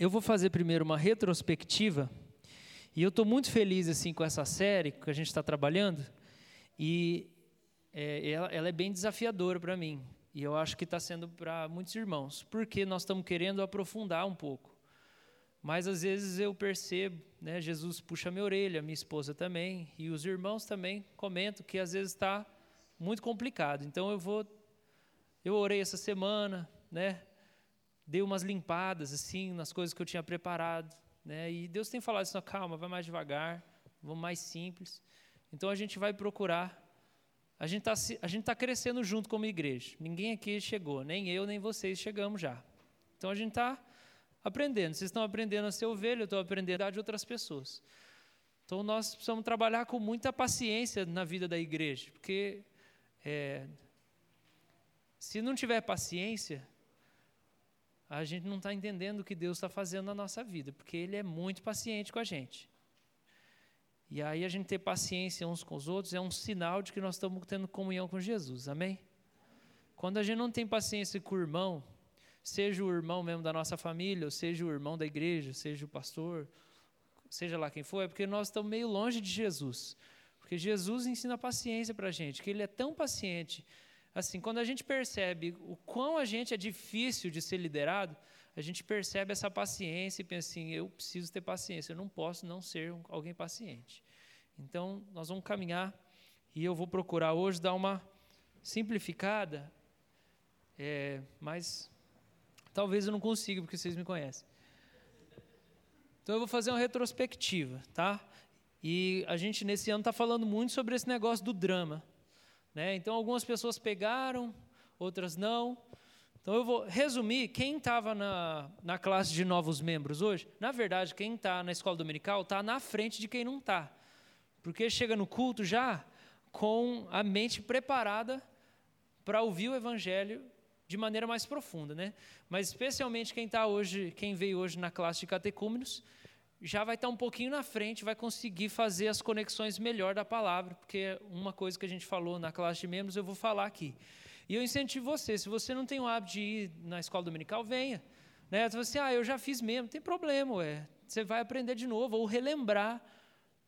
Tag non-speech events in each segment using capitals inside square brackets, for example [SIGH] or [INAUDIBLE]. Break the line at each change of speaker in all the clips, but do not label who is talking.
eu vou fazer primeiro uma retrospectiva e eu estou muito feliz assim com essa série que a gente está trabalhando e é, ela, ela é bem desafiadora para mim e eu acho que está sendo para muitos irmãos, porque nós estamos querendo aprofundar um pouco. Mas às vezes eu percebo, né, Jesus puxa minha orelha, minha esposa também, e os irmãos também comentam que às vezes está muito complicado. Então eu vou, eu orei essa semana, né, dei umas limpadas assim nas coisas que eu tinha preparado, né, e Deus tem falado assim, calma, vai mais devagar, vamos mais simples. Então a gente vai procurar. A gente está tá crescendo junto como igreja. Ninguém aqui chegou, nem eu nem vocês chegamos já. Então a gente está aprendendo. Vocês estão aprendendo a ser ovelha, eu estou aprendendo a de outras pessoas. Então nós precisamos trabalhar com muita paciência na vida da igreja, porque é, se não tiver paciência, a gente não está entendendo o que Deus está fazendo na nossa vida, porque Ele é muito paciente com a gente. E aí a gente ter paciência uns com os outros é um sinal de que nós estamos tendo comunhão com Jesus, amém? Quando a gente não tem paciência com o irmão, seja o irmão mesmo da nossa família, ou seja o irmão da igreja, seja o pastor, seja lá quem for, é porque nós estamos meio longe de Jesus. Porque Jesus ensina paciência para a gente, que Ele é tão paciente. Assim, quando a gente percebe o quão a gente é difícil de ser liderado, a gente percebe essa paciência e pensa assim: eu preciso ter paciência, eu não posso não ser alguém paciente. Então, nós vamos caminhar e eu vou procurar hoje dar uma simplificada, é, mas Talvez eu não consiga, porque vocês me conhecem. Então eu vou fazer uma retrospectiva, tá? E a gente nesse ano está falando muito sobre esse negócio do drama. Né? Então algumas pessoas pegaram, outras não. Então eu vou resumir quem estava na, na classe de novos membros hoje. Na verdade, quem está na escola dominical está na frente de quem não está. Porque chega no culto já com a mente preparada para ouvir o evangelho de maneira mais profunda, né? Mas especialmente quem está hoje, quem veio hoje na classe de catecúmenos, já vai estar um pouquinho na frente, vai conseguir fazer as conexões melhor da palavra, porque uma coisa que a gente falou na classe de membros eu vou falar aqui. E eu incentivo você, se você não tem o hábito de ir na escola dominical, venha. Né? Você assim, ah, eu já fiz mesmo, tem problema, ué. Você vai aprender de novo, ou relembrar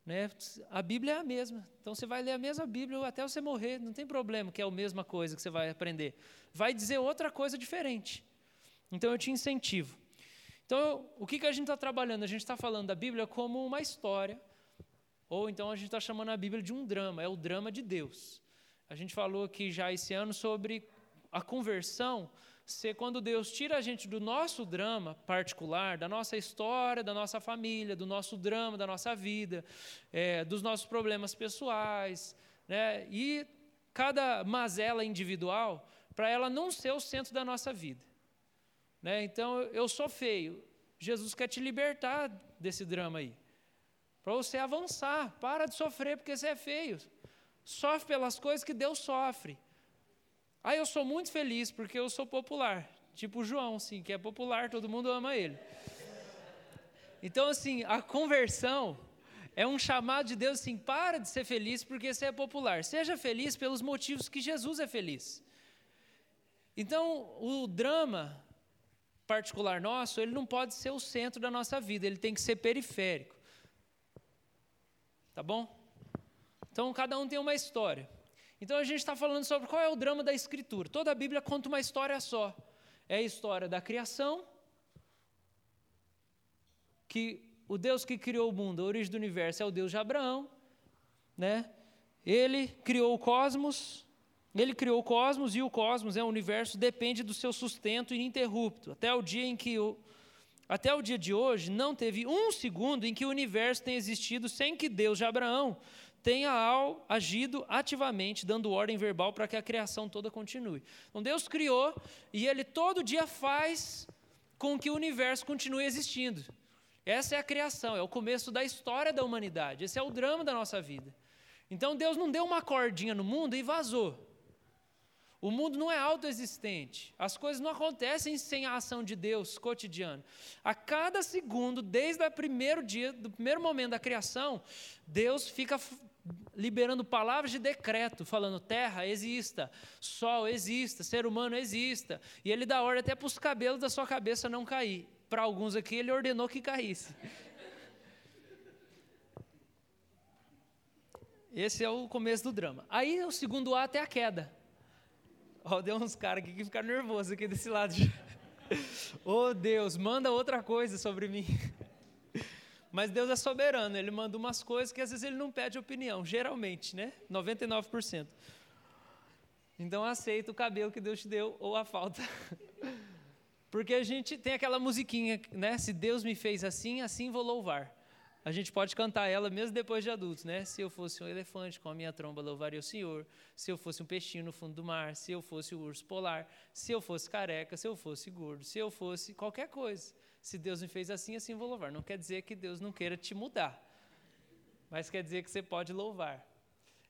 né? A Bíblia é a mesma. Então você vai ler a mesma Bíblia até você morrer, não tem problema que é a mesma coisa que você vai aprender. Vai dizer outra coisa diferente. Então eu te incentivo. Então, o que, que a gente está trabalhando? A gente está falando da Bíblia como uma história, ou então a gente está chamando a Bíblia de um drama, é o drama de Deus. A gente falou aqui já esse ano sobre a conversão ser quando Deus tira a gente do nosso drama particular, da nossa história, da nossa família, do nosso drama, da nossa vida, é, dos nossos problemas pessoais, né? e cada mazela individual, para ela não ser o centro da nossa vida. Né? Então, eu sou feio, Jesus quer te libertar desse drama aí, para você avançar, para de sofrer porque você é feio, sofre pelas coisas que Deus sofre. Ah, eu sou muito feliz porque eu sou popular. Tipo João, sim, que é popular, todo mundo ama ele. Então, assim, a conversão é um chamado de Deus assim: para de ser feliz porque você é popular. Seja feliz pelos motivos que Jesus é feliz. Então, o drama particular nosso, ele não pode ser o centro da nossa vida, ele tem que ser periférico. Tá bom? Então, cada um tem uma história. Então a gente está falando sobre qual é o drama da Escritura. Toda a Bíblia conta uma história só. É a história da criação, que o Deus que criou o mundo, a origem do universo, é o Deus de Abraão, né? Ele criou o cosmos, ele criou o cosmos e o cosmos é o universo depende do seu sustento ininterrupto. Até o dia em que o até o dia de hoje não teve um segundo em que o universo tenha existido sem que Deus de Abraão tenha agido ativamente, dando ordem verbal para que a criação toda continue. Então Deus criou e Ele todo dia faz com que o universo continue existindo. Essa é a criação, é o começo da história da humanidade, esse é o drama da nossa vida. Então Deus não deu uma cordinha no mundo e vazou. O mundo não é autoexistente. As coisas não acontecem sem a ação de Deus cotidiana. A cada segundo, desde o primeiro dia, do primeiro momento da criação, Deus fica liberando palavras de decreto, falando terra exista, sol exista, ser humano exista. E ele dá ordem até para os cabelos da sua cabeça não cair. para alguns aqui, ele ordenou que caísse. Esse é o começo do drama. Aí o segundo ato é a queda. Ó, deu uns caras aqui que ficaram nervosos aqui desse lado. oh Deus, manda outra coisa sobre mim. Mas Deus é soberano, Ele manda umas coisas que às vezes Ele não pede opinião, geralmente, né? 99%. Então aceita o cabelo que Deus te deu ou a falta. Porque a gente tem aquela musiquinha, né? Se Deus me fez assim, assim vou louvar a gente pode cantar ela mesmo depois de adultos, né? Se eu fosse um elefante com a minha tromba, louvaria o Senhor. Se eu fosse um peixinho no fundo do mar, se eu fosse o um urso polar, se eu fosse careca, se eu fosse gordo, se eu fosse qualquer coisa. Se Deus me fez assim, assim vou louvar. Não quer dizer que Deus não queira te mudar, mas quer dizer que você pode louvar.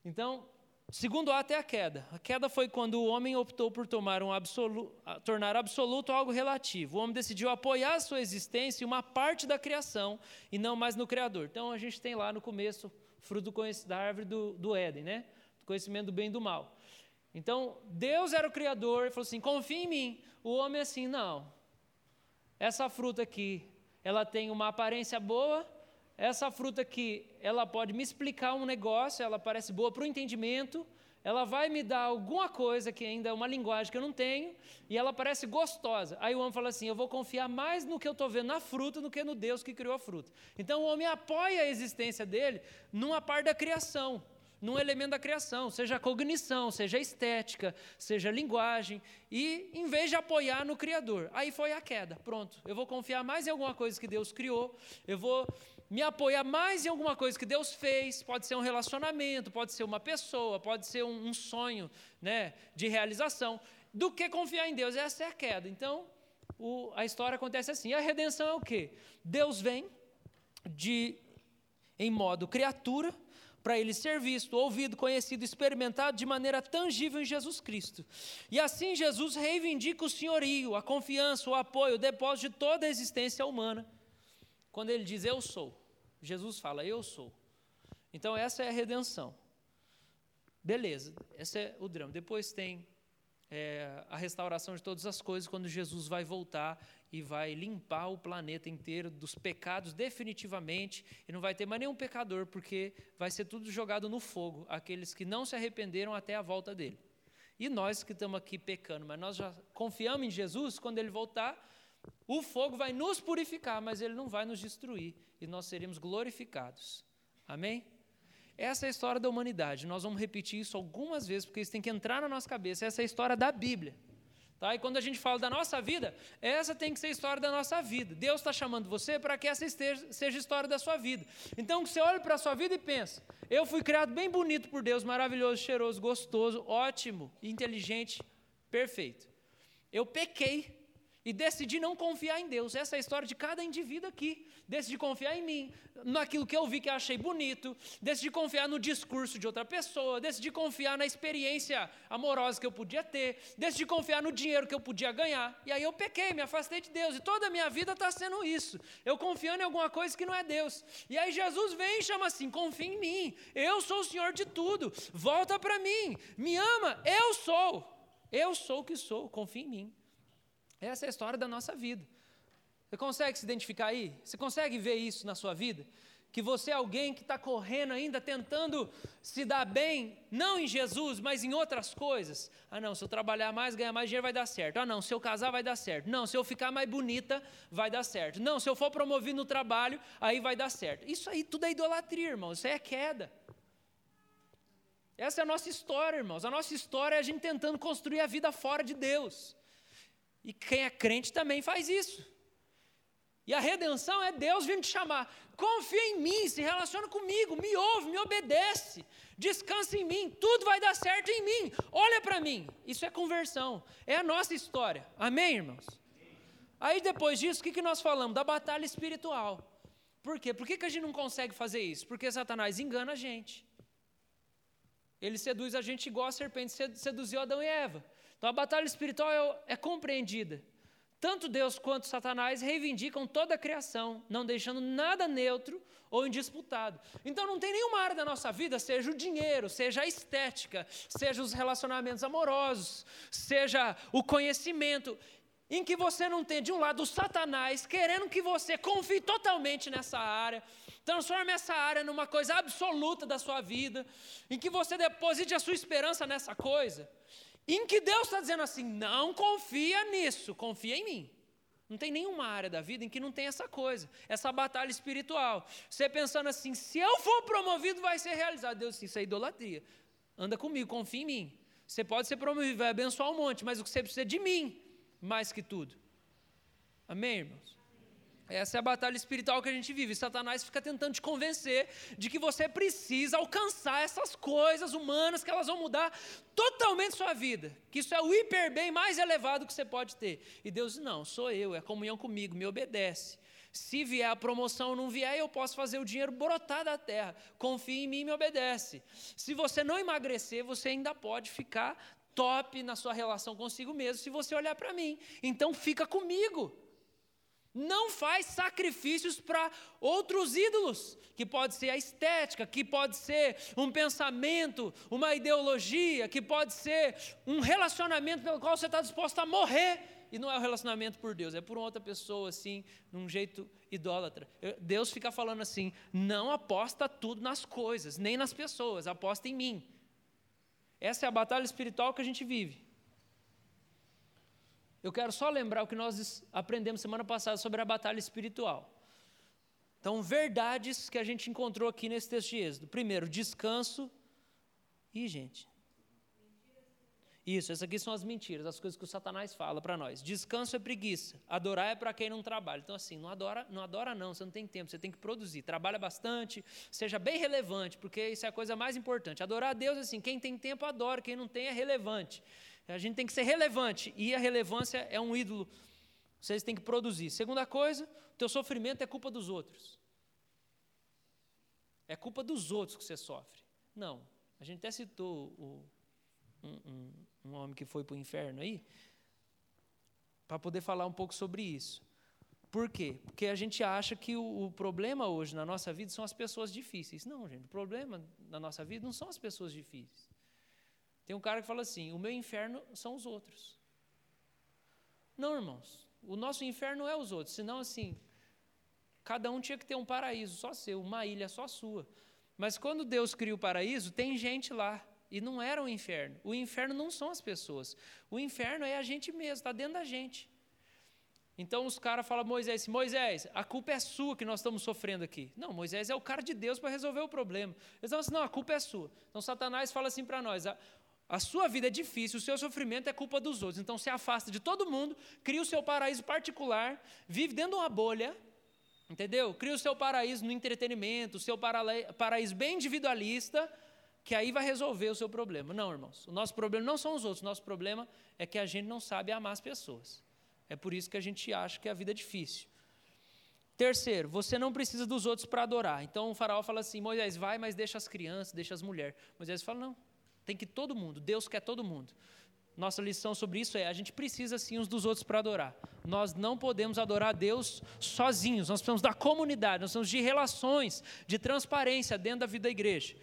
Então, Segundo ato é a queda. A queda foi quando o homem optou por tomar um absoluto, tornar absoluto algo relativo. O homem decidiu apoiar a sua existência em uma parte da criação e não mais no Criador. Então a gente tem lá no começo fruto da árvore do, do Éden, né? Do conhecimento do bem e do mal. Então Deus era o Criador e falou assim: confia em mim. O homem é assim, não. Essa fruta aqui, ela tem uma aparência boa, essa fruta aqui, ela pode me explicar um negócio, ela parece boa para o entendimento, ela vai me dar alguma coisa que ainda é uma linguagem que eu não tenho, e ela parece gostosa. Aí o homem fala assim: eu vou confiar mais no que eu estou vendo na fruta do que no Deus que criou a fruta. Então o homem apoia a existência dele numa parte da criação num elemento da criação, seja cognição, seja estética, seja linguagem, e em vez de apoiar no Criador, aí foi a queda. Pronto, eu vou confiar mais em alguma coisa que Deus criou, eu vou me apoiar mais em alguma coisa que Deus fez, pode ser um relacionamento, pode ser uma pessoa, pode ser um, um sonho né, de realização, do que confiar em Deus. Essa é a queda. Então, o, a história acontece assim. E a redenção é o quê? Deus vem de em modo criatura para ele ser visto, ouvido, conhecido, experimentado de maneira tangível em Jesus Cristo. E assim Jesus reivindica o senhorio, a confiança, o apoio, o depósito de toda a existência humana. Quando ele diz eu sou, Jesus fala eu sou. Então essa é a redenção. Beleza, esse é o drama. Depois tem é, a restauração de todas as coisas, quando Jesus vai voltar e vai limpar o planeta inteiro dos pecados definitivamente, e não vai ter mais nenhum pecador, porque vai ser tudo jogado no fogo, aqueles que não se arrependeram até a volta dele. E nós que estamos aqui pecando, mas nós já confiamos em Jesus, quando ele voltar, o fogo vai nos purificar, mas ele não vai nos destruir, e nós seremos glorificados. Amém? Essa é a história da humanidade. Nós vamos repetir isso algumas vezes, porque isso tem que entrar na nossa cabeça. Essa é a história da Bíblia. Tá? E quando a gente fala da nossa vida, essa tem que ser a história da nossa vida. Deus está chamando você para que essa esteja, seja a história da sua vida. Então você olha para a sua vida e pensa: eu fui criado bem bonito por Deus, maravilhoso, cheiroso, gostoso, ótimo, inteligente, perfeito. Eu pequei e decidi não confiar em Deus. Essa é a história de cada indivíduo aqui. Decidi confiar em mim, naquilo que eu vi que eu achei bonito. Decidi confiar no discurso de outra pessoa. Decidi confiar na experiência amorosa que eu podia ter. Decidi confiar no dinheiro que eu podia ganhar. E aí eu pequei, me afastei de Deus. E toda a minha vida está sendo isso. Eu confiando em alguma coisa que não é Deus. E aí Jesus vem e chama assim: confia em mim. Eu sou o Senhor de tudo. Volta para mim. Me ama. Eu sou. Eu sou o que sou. Confia em mim. Essa é a história da nossa vida. Você consegue se identificar aí? Você consegue ver isso na sua vida? Que você é alguém que está correndo ainda, tentando se dar bem, não em Jesus, mas em outras coisas. Ah, não, se eu trabalhar mais, ganhar mais dinheiro, vai dar certo. Ah, não, se eu casar, vai dar certo. Não, se eu ficar mais bonita, vai dar certo. Não, se eu for promovido no trabalho, aí vai dar certo. Isso aí tudo é idolatria, irmão. Isso aí é queda. Essa é a nossa história, irmãos. A nossa história é a gente tentando construir a vida fora de Deus. E quem é crente também faz isso. E a redenção é Deus vindo te chamar. Confia em mim, se relaciona comigo, me ouve, me obedece, descansa em mim, tudo vai dar certo em mim. Olha para mim. Isso é conversão, é a nossa história. Amém, irmãos? Aí depois disso, o que, que nós falamos? Da batalha espiritual. Por quê? Por que, que a gente não consegue fazer isso? Porque Satanás engana a gente. Ele seduz a gente igual a serpente seduziu Adão e Eva. Então a batalha espiritual é, é compreendida. Tanto Deus quanto Satanás reivindicam toda a criação, não deixando nada neutro ou indisputado. Então não tem nenhuma área da nossa vida, seja o dinheiro, seja a estética, seja os relacionamentos amorosos, seja o conhecimento, em que você não tem, de um lado, o Satanás querendo que você confie totalmente nessa área, transforme essa área numa coisa absoluta da sua vida, em que você deposite a sua esperança nessa coisa, em que Deus está dizendo assim: não confia nisso, confia em mim. Não tem nenhuma área da vida em que não tem essa coisa, essa batalha espiritual. Você pensando assim, se eu for promovido, vai ser realizado. Deus, isso é idolatria. Anda comigo, confia em mim. Você pode ser promovido, vai abençoar um monte, mas o que você precisa é de mim, mais que tudo. Amém, irmãos? Essa é a batalha espiritual que a gente vive. Satanás fica tentando te convencer de que você precisa alcançar essas coisas humanas, que elas vão mudar totalmente sua vida. Que isso é o hiper bem mais elevado que você pode ter. E Deus, não, sou eu, é comunhão comigo, me obedece. Se vier a promoção ou não vier, eu posso fazer o dinheiro brotar da terra. Confie em mim e me obedece. Se você não emagrecer, você ainda pode ficar top na sua relação consigo mesmo se você olhar para mim. Então fica comigo. Não faz sacrifícios para outros ídolos, que pode ser a estética, que pode ser um pensamento, uma ideologia, que pode ser um relacionamento pelo qual você está disposto a morrer. E não é o um relacionamento por Deus, é por outra pessoa, assim, num jeito idólatra. Deus fica falando assim: não aposta tudo nas coisas, nem nas pessoas, aposta em mim. Essa é a batalha espiritual que a gente vive. Eu quero só lembrar o que nós aprendemos semana passada sobre a batalha espiritual. Então, verdades que a gente encontrou aqui nesse texto de Êxodo. Primeiro, descanso. Ih, gente. Isso, essas aqui são as mentiras, as coisas que o Satanás fala para nós. Descanso é preguiça, adorar é para quem não trabalha. Então, assim, não adora, não adora não, você não tem tempo, você tem que produzir. Trabalha bastante, seja bem relevante, porque isso é a coisa mais importante. Adorar a Deus, assim, quem tem tempo adora, quem não tem é relevante. A gente tem que ser relevante, e a relevância é um ídolo. Vocês têm que produzir. Segunda coisa, o teu sofrimento é culpa dos outros. É culpa dos outros que você sofre. Não. A gente até citou o, um, um, um homem que foi para o inferno aí, para poder falar um pouco sobre isso. Por quê? Porque a gente acha que o, o, problema hoje na nossa vida são as pessoas difíceis. Não, gente, o problema na nossa vida não são as pessoas difíceis. Tem um cara que fala assim: o meu inferno são os outros. Não, irmãos, o nosso inferno é os outros, senão assim, cada um tinha que ter um paraíso só seu, uma ilha só sua. Mas quando Deus cria o paraíso, tem gente lá. E não era o inferno. O inferno não são as pessoas. O inferno é a gente mesmo, está dentro da gente. Então os caras falam, Moisés, Moisés, a culpa é sua que nós estamos sofrendo aqui. Não, Moisés é o cara de Deus para resolver o problema. Eles falam assim, não, a culpa é sua. Então Satanás fala assim para nós, a sua vida é difícil, o seu sofrimento é culpa dos outros. Então se afasta de todo mundo, cria o seu paraíso particular, vive dentro de uma bolha, entendeu? Cria o seu paraíso no entretenimento, o seu paraíso bem individualista, que aí vai resolver o seu problema. Não, irmãos, o nosso problema não são os outros, o nosso problema é que a gente não sabe amar as pessoas. É por isso que a gente acha que a vida é difícil. Terceiro, você não precisa dos outros para adorar. Então o faraó fala assim: Moisés, vai, mas deixa as crianças, deixa as mulheres. Moisés fala: não, tem que todo mundo, Deus quer todo mundo. Nossa lição sobre isso é: a gente precisa sim uns dos outros para adorar. Nós não podemos adorar a Deus sozinhos, nós precisamos da comunidade, nós precisamos de relações, de transparência dentro da vida da igreja.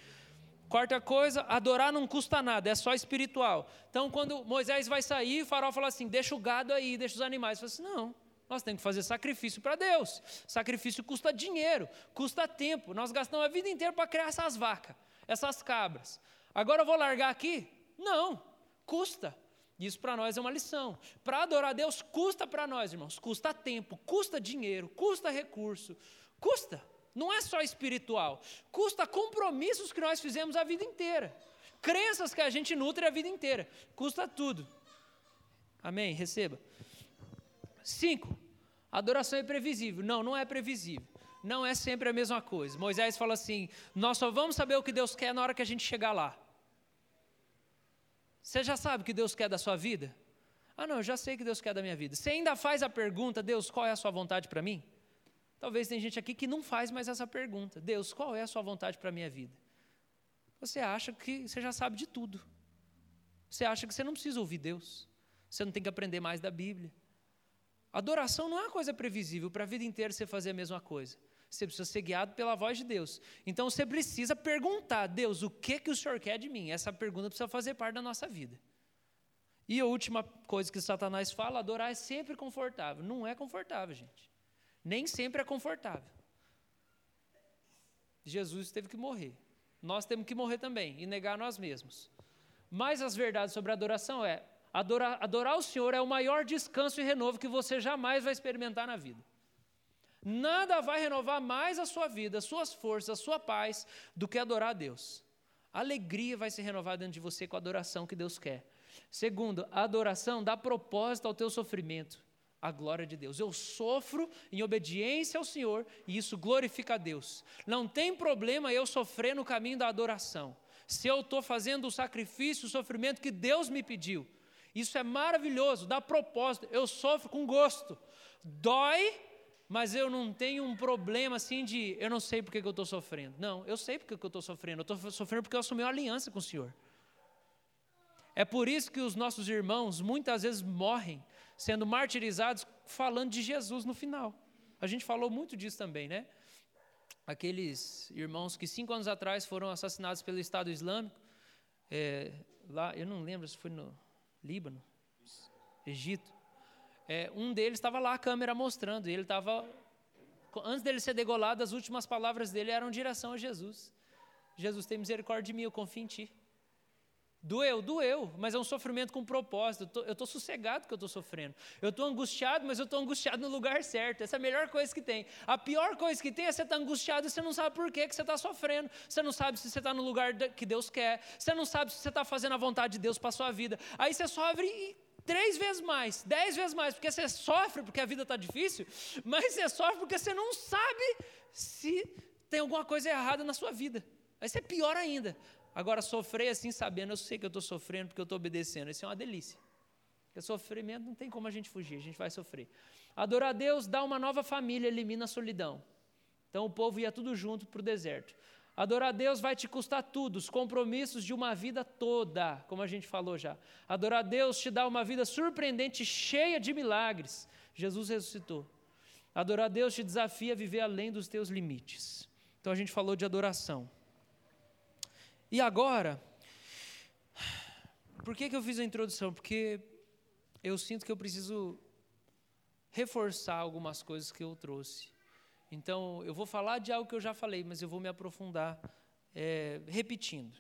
Quarta coisa, adorar não custa nada, é só espiritual. Então, quando Moisés vai sair, o farol fala assim: deixa o gado aí, deixa os animais. Fala assim: não, nós temos que fazer sacrifício para Deus. Sacrifício custa dinheiro, custa tempo. Nós gastamos a vida inteira para criar essas vacas, essas cabras. Agora eu vou largar aqui? Não, custa. Isso para nós é uma lição. Para adorar Deus custa para nós, irmãos. Custa tempo, custa dinheiro, custa recurso, custa. Não é só espiritual, custa compromissos que nós fizemos a vida inteira, crenças que a gente nutre a vida inteira, custa tudo. Amém? Receba. Cinco, adoração é previsível. Não, não é previsível não é sempre a mesma coisa. Moisés fala assim: nós só vamos saber o que Deus quer na hora que a gente chegar lá. Você já sabe o que Deus quer da sua vida? Ah, não, eu já sei o que Deus quer da minha vida. Você ainda faz a pergunta: Deus, qual é a sua vontade para mim? Talvez tem gente aqui que não faz mais essa pergunta: Deus, qual é a sua vontade para a minha vida? Você acha que você já sabe de tudo. Você acha que você não precisa ouvir Deus. Você não tem que aprender mais da Bíblia. Adoração não é uma coisa previsível para a vida inteira você fazer a mesma coisa. Você precisa ser guiado pela voz de Deus. Então você precisa perguntar, Deus, o que que o Senhor quer de mim? Essa pergunta precisa fazer parte da nossa vida. E a última coisa que Satanás fala, adorar é sempre confortável. Não é confortável, gente. Nem sempre é confortável. Jesus teve que morrer. Nós temos que morrer também e negar nós mesmos. Mas as verdades sobre adoração é: adorar, adorar o Senhor é o maior descanso e renovo que você jamais vai experimentar na vida. Nada vai renovar mais a sua vida, as suas forças, a sua paz, do que adorar a Deus. A alegria vai se renovar dentro de você com a adoração que Deus quer. Segundo, a adoração dá propósito ao teu sofrimento, a glória de Deus. Eu sofro em obediência ao Senhor e isso glorifica a Deus. Não tem problema eu sofrer no caminho da adoração. Se eu estou fazendo o sacrifício, o sofrimento que Deus me pediu. Isso é maravilhoso, dá propósito. Eu sofro com gosto. Dói, mas eu não tenho um problema assim de eu não sei porque que eu estou sofrendo. Não, eu sei porque que eu estou sofrendo. Eu estou sofrendo porque eu assumi uma aliança com o Senhor. É por isso que os nossos irmãos muitas vezes morrem sendo martirizados falando de Jesus no final. A gente falou muito disso também, né? Aqueles irmãos que cinco anos atrás foram assassinados pelo Estado Islâmico, é, lá, eu não lembro se foi no Líbano, Egito. É, um deles estava lá a câmera mostrando, e ele estava, antes dele ser degolado, as últimas palavras dele eram direção a Jesus. Jesus, tem misericórdia de mim, eu confio em Ti. Doeu, doeu, mas é um sofrimento com propósito. Eu estou sossegado que eu estou sofrendo. Eu estou angustiado, mas eu estou angustiado no lugar certo. Essa é a melhor coisa que tem. A pior coisa que tem é você estar tá angustiado e você não sabe por que, você está sofrendo. Você não sabe se você está no lugar que Deus quer. Você não sabe se você está fazendo a vontade de Deus para a sua vida. Aí você sofre e três vezes mais, dez vezes mais, porque você sofre porque a vida está difícil, mas você sofre porque você não sabe se tem alguma coisa errada na sua vida. Aí você é pior ainda. Agora, sofrer assim, sabendo, eu sei que eu estou sofrendo porque eu estou obedecendo, isso é uma delícia. Porque sofrimento não tem como a gente fugir, a gente vai sofrer. Adorar a Deus dá uma nova família, elimina a solidão. Então o povo ia tudo junto para o deserto. Adorar a Deus vai te custar tudo, os compromissos de uma vida toda, como a gente falou já. Adorar a Deus te dá uma vida surpreendente, cheia de milagres. Jesus ressuscitou. Adorar a Deus te desafia a viver além dos teus limites. Então a gente falou de adoração. E agora, por que, que eu fiz a introdução? Porque eu sinto que eu preciso reforçar algumas coisas que eu trouxe. Então, eu vou falar de algo que eu já falei, mas eu vou me aprofundar é, repetindo.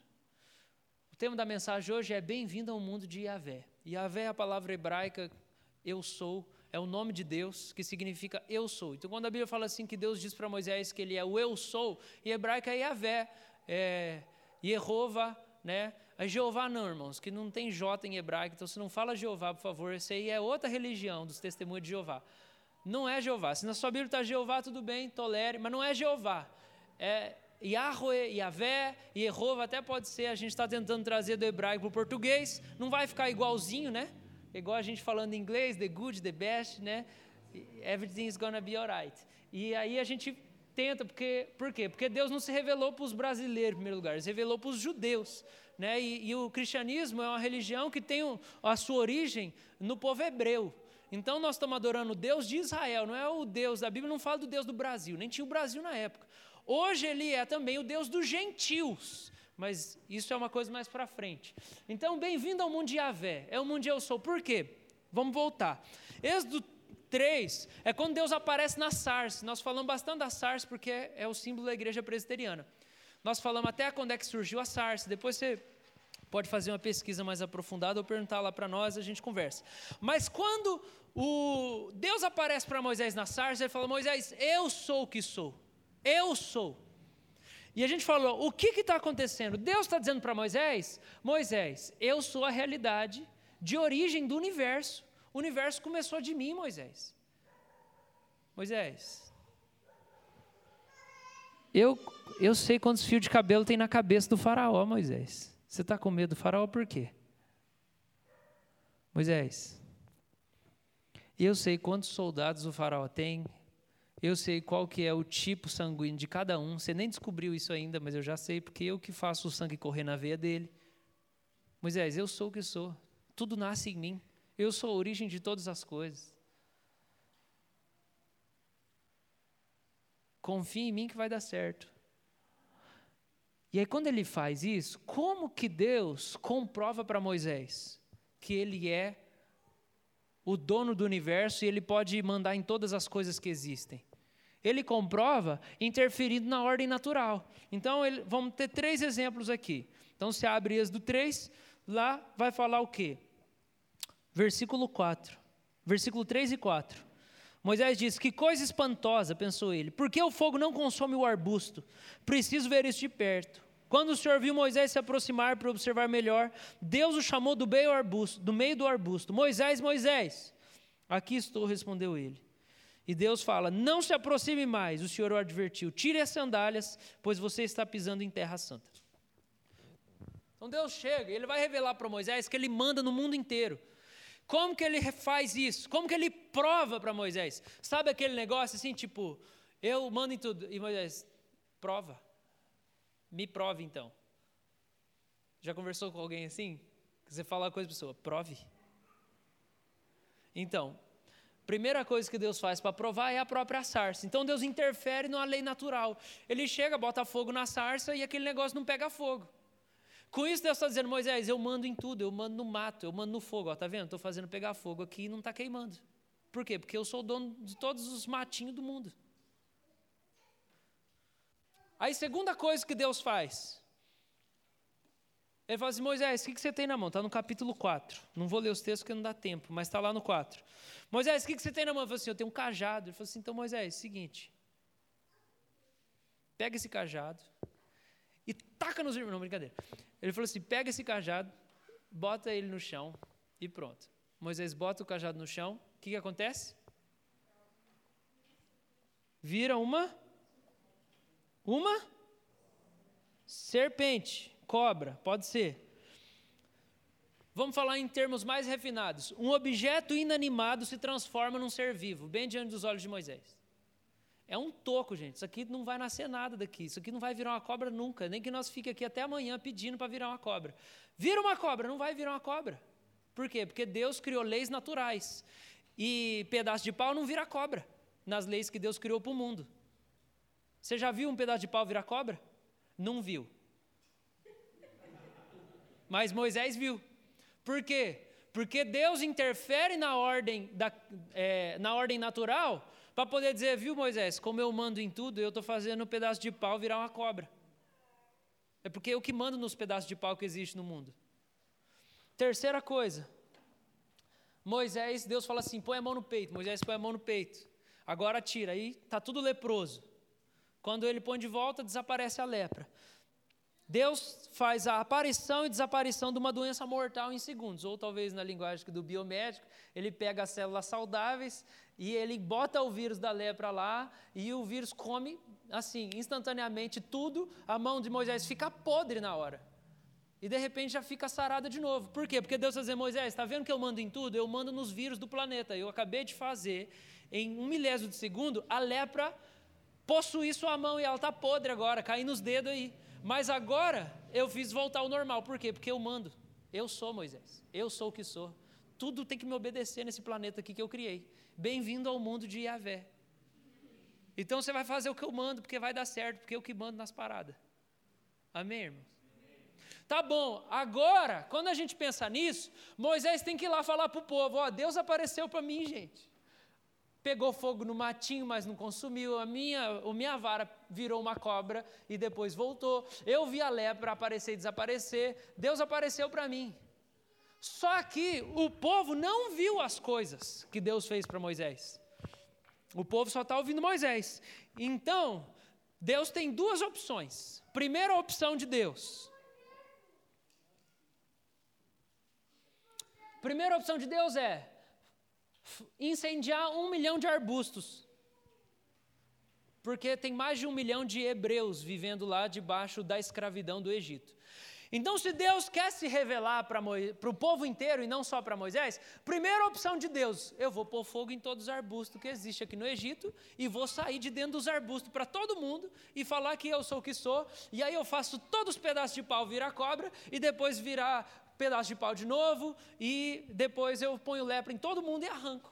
O tema da mensagem hoje é Bem-vindo ao mundo de Yahvé. Yahvé é a palavra hebraica eu sou, é o nome de Deus que significa eu sou. Então, quando a Bíblia fala assim que Deus diz para Moisés que ele é o eu sou, em hebraico é Yahvé, é né? A Jeová não, irmãos, que não tem J em hebraico, então se não fala Jeová, por favor, esse aí é outra religião dos testemunhos de Jeová. Não é Jeová. Se na sua Bíblia está Jeová, tudo bem, tolere, mas não é Jeová. É Yahweh, Yahvé, Yehova até pode ser, a gente está tentando trazer do hebraico para o português, não vai ficar igualzinho, né? Igual a gente falando em inglês, the good, the best, né? Everything is gonna be alright. E aí a gente tenta, porque, por quê? Porque Deus não se revelou para os brasileiros, em primeiro lugar, ele se revelou para os judeus. Né? E, e, o cristianismo é uma religião que tem a sua origem no povo hebreu. Então nós estamos adorando o Deus de Israel, não é o Deus, a Bíblia não fala do Deus do Brasil, nem tinha o Brasil na época. Hoje ele é também o Deus dos gentios, mas isso é uma coisa mais para frente. Então, bem-vindo ao mundo de Yahvé, é o mundo de eu sou. Por quê? Vamos voltar. Êxodo 3 é quando Deus aparece na SARS. Nós falamos bastante da SARS porque é o símbolo da igreja presbiteriana. Nós falamos até quando é que surgiu a SARS. Depois você pode fazer uma pesquisa mais aprofundada ou perguntar lá para nós, a gente conversa. Mas quando o Deus aparece para Moisés na sarça, ele fala: Moisés, eu sou o que sou. Eu sou. E a gente falou: o que está acontecendo? Deus está dizendo para Moisés: Moisés, eu sou a realidade de origem do universo. O universo começou de mim, Moisés. Moisés, eu, eu sei quantos fios de cabelo tem na cabeça do faraó, Moisés. Você está com medo do faraó por quê? Moisés, eu sei quantos soldados o faraó tem, eu sei qual que é o tipo sanguíneo de cada um. Você nem descobriu isso ainda, mas eu já sei, porque eu que faço o sangue correr na veia dele. Moisés, eu sou o que sou. Tudo nasce em mim. Eu sou a origem de todas as coisas. Confie em mim que vai dar certo. E aí, quando ele faz isso, como que Deus comprova para Moisés que ele é o dono do universo e ele pode mandar em todas as coisas que existem. Ele comprova interferindo na ordem natural. Então, ele, vamos ter três exemplos aqui. Então, se abre Êxodo 3, lá vai falar o quê? Versículo 4. Versículo 3 e 4. Moisés diz: Que coisa espantosa, pensou ele, por que o fogo não consome o arbusto? Preciso ver isso de perto. Quando o Senhor viu Moisés se aproximar para observar melhor, Deus o chamou do meio, arbusto, do meio do arbusto: Moisés, Moisés. Aqui estou, respondeu ele. E Deus fala: Não se aproxime mais, o Senhor o advertiu. Tire as sandálias, pois você está pisando em terra santa. Então Deus chega, ele vai revelar para Moisés que ele manda no mundo inteiro. Como que ele faz isso? Como que ele prova para Moisés? Sabe aquele negócio assim, tipo, eu mando em tudo. E Moisés, prova. Me prove então. Já conversou com alguém assim? Você fala uma coisa para pessoa, prove. Então, primeira coisa que Deus faz para provar é a própria sarça. Então Deus interfere numa lei natural. Ele chega, bota fogo na sarça e aquele negócio não pega fogo. Com isso, Deus está dizendo, Moisés, eu mando em tudo, eu mando no mato, eu mando no fogo. Está vendo? Estou fazendo pegar fogo aqui e não está queimando. Por quê? Porque eu sou o dono de todos os matinhos do mundo. Aí, segunda coisa que Deus faz. Ele fala assim, Moisés, o que, você tem na mão? Está no capítulo 4. Não vou ler os textos porque não dá tempo, mas está lá no 4. Moisés, o que, você tem na mão? Ele falou assim, eu tenho um cajado. Ele falou assim, então Moisés, seguinte. Pega esse cajado e taca nos irmãos. Não, brincadeira. Ele falou assim: pega esse cajado, bota ele no chão e pronto. Moisés bota o cajado no chão, o que, que acontece? Vira uma. Uma serpente, cobra, pode ser. Vamos falar em termos mais refinados. Um objeto inanimado se transforma num ser vivo, bem diante dos olhos de Moisés. É um toco, gente. Isso aqui não vai nascer nada daqui. Isso aqui não vai virar uma cobra nunca. Nem que nós fique aqui até amanhã pedindo para virar uma cobra. Vira uma cobra, não vai virar uma cobra. Por quê? Porque Deus criou leis naturais. E pedaço de pau não vira cobra nas leis que Deus criou para o mundo. Você já viu um pedaço de pau virar cobra? Não viu. Mas Moisés viu. Por quê? Porque Deus interfere na ordem, da, é, na ordem natural para poder dizer, viu Moisés, como eu mando em tudo, eu estou fazendo um pedaço de pau virar uma cobra. É porque eu que mando nos pedaços de pau que existe no mundo. Terceira coisa, Moisés, Deus fala assim: põe a mão no peito. Moisés põe a mão no peito. Agora tira, aí está tudo leproso. Quando ele põe de volta, desaparece a lepra. Deus faz a aparição e desaparição de uma doença mortal em segundos, ou talvez na linguagem do biomédico, ele pega as células saudáveis e ele bota o vírus da lepra lá e o vírus come assim, instantaneamente tudo, a mão de Moisés fica podre na hora. E de repente já fica sarada de novo. Por quê? Porque Deus está dizendo, Moisés, está vendo que eu mando em tudo? Eu mando nos vírus do planeta. Eu acabei de fazer, em um milésimo de segundo, a lepra possuir sua mão e ela está podre agora, caindo nos dedos aí. Mas agora eu fiz voltar ao normal. Por quê? Porque eu mando. Eu sou Moisés. Eu sou o que sou. Tudo tem que me obedecer nesse planeta aqui que eu criei. Bem-vindo ao mundo de Yahvé. Então você vai fazer o que eu mando, porque vai dar certo, porque eu que mando nas paradas. Amém, irmãos? Tá bom, agora, quando a gente pensa nisso, Moisés tem que ir lá falar para o povo: Ó, Deus apareceu para mim, gente pegou fogo no matinho, mas não consumiu. A minha, a minha vara virou uma cobra e depois voltou. Eu vi a lepra aparecer e desaparecer. Deus apareceu para mim. Só que o povo não viu as coisas que Deus fez para Moisés. O povo só está ouvindo Moisés. Então, Deus tem duas opções. Primeira opção de Deus. Primeira opção de Deus é: incendiar um milhão de arbustos. Porque tem mais de um milhão de hebreus vivendo lá debaixo da escravidão do Egito. Então, se Deus quer se revelar para o povo inteiro e não só para Moisés, primeira opção de Deus: eu vou pôr fogo em todos os arbustos que existem aqui no Egito e vou sair de dentro dos arbustos para todo mundo e falar que eu sou o que sou. E aí eu faço todos os pedaços de pau virar cobra e depois virar pedaço de pau de novo e depois eu ponho lepra em todo mundo e arranco.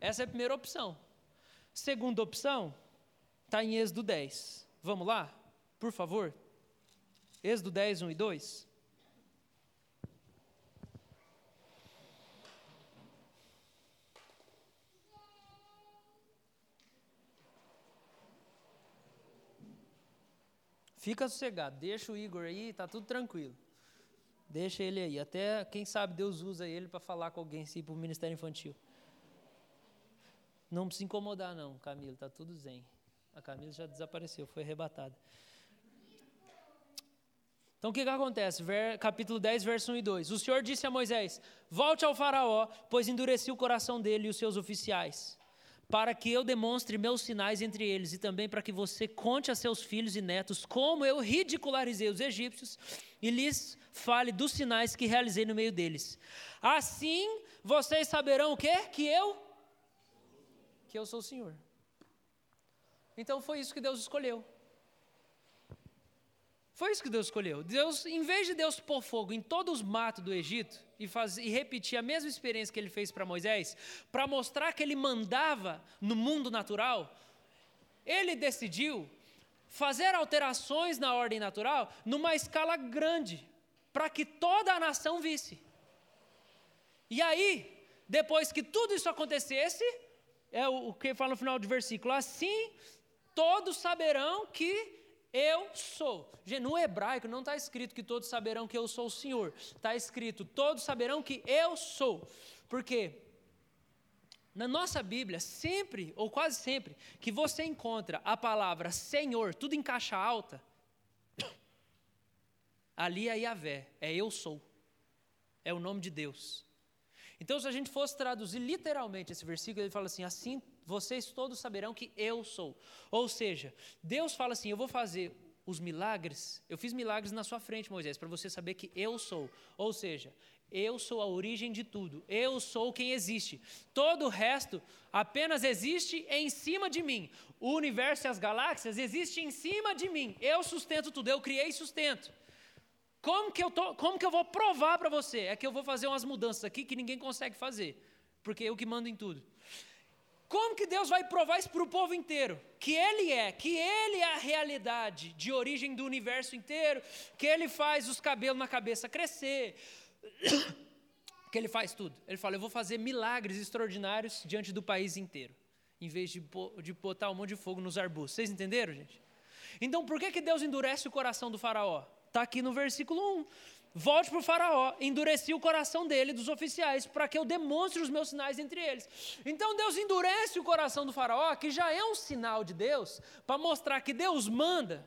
Essa é a primeira opção. Segunda opção está em Êxodo 10. Vamos lá? Por favor. Êxodo 10, 1 e 2. Fica sossegado, deixa o Igor aí, está tudo tranquilo. Deixa ele aí. Até, quem sabe, Deus usa ele para falar com alguém, assim, para o Ministério Infantil. Não precisa incomodar, não, Camila, tá tudo zen. A Camila já desapareceu, foi arrebatada. Então o que, que acontece? Ver, capítulo 10, verso 1 e 2. O Senhor disse a Moisés: Volte ao Faraó, pois endureci o coração dele e os seus oficiais, para que eu demonstre meus sinais entre eles, e também para que você conte a seus filhos e netos como eu ridicularizei os egípcios e lhes fale dos sinais que realizei no meio deles. Assim vocês saberão o quê? Que eu que eu sou o Senhor. Então foi isso que Deus escolheu. Foi isso que Deus escolheu. Deus, em vez de Deus pôr fogo em todos os matos do Egito e, faz, e repetir a mesma experiência que ele fez para Moisés, para mostrar que ele mandava no mundo natural, ele decidiu fazer alterações na ordem natural numa escala grande, para que toda a nação visse. E aí, depois que tudo isso acontecesse, é o, que fala no final do versículo, assim todos saberão que eu sou. No hebraico não está escrito que todos saberão que eu sou o Senhor. Está escrito, todos saberão que eu sou. Por quê? Na nossa Bíblia, sempre, ou quase sempre, que você encontra a palavra Senhor, tudo em caixa alta, [COUGHS] ali é Yahvé, é eu sou. É o nome de Deus. Então, se a gente fosse traduzir literalmente esse versículo, ele fala assim: assim vocês todos saberão que eu sou. Ou seja, Deus fala assim: eu vou fazer os milagres, eu fiz milagres na sua frente, Moisés, para você saber que eu sou. Ou seja, eu sou a origem de tudo, eu sou quem existe. Todo o resto apenas existe em cima de mim. O universo e as galáxias existem em cima de mim. Eu sustento tudo, eu criei e sustento. Como que eu, tô, como que eu vou provar para você? É que eu vou fazer umas mudanças aqui que ninguém consegue fazer, porque eu que mando em tudo. Como que Deus vai provar isso para o povo inteiro? Que Ele é, que Ele é a realidade de origem do universo inteiro, que Ele faz os cabelos na cabeça crescer, [COUGHS] que Ele faz tudo. Ele fala: Eu vou fazer milagres extraordinários diante do país inteiro, em vez de, de botar um monte de fogo nos arbustos. Vocês entenderam, gente? Então, por que, que Deus endurece o coração do Faraó? Está aqui no versículo 1. Volte para o faraó, endureci o coração dele, dos oficiais, para que eu demonstre os meus sinais entre eles. Então Deus endurece o coração do faraó, que já é um sinal de Deus, para mostrar que Deus manda,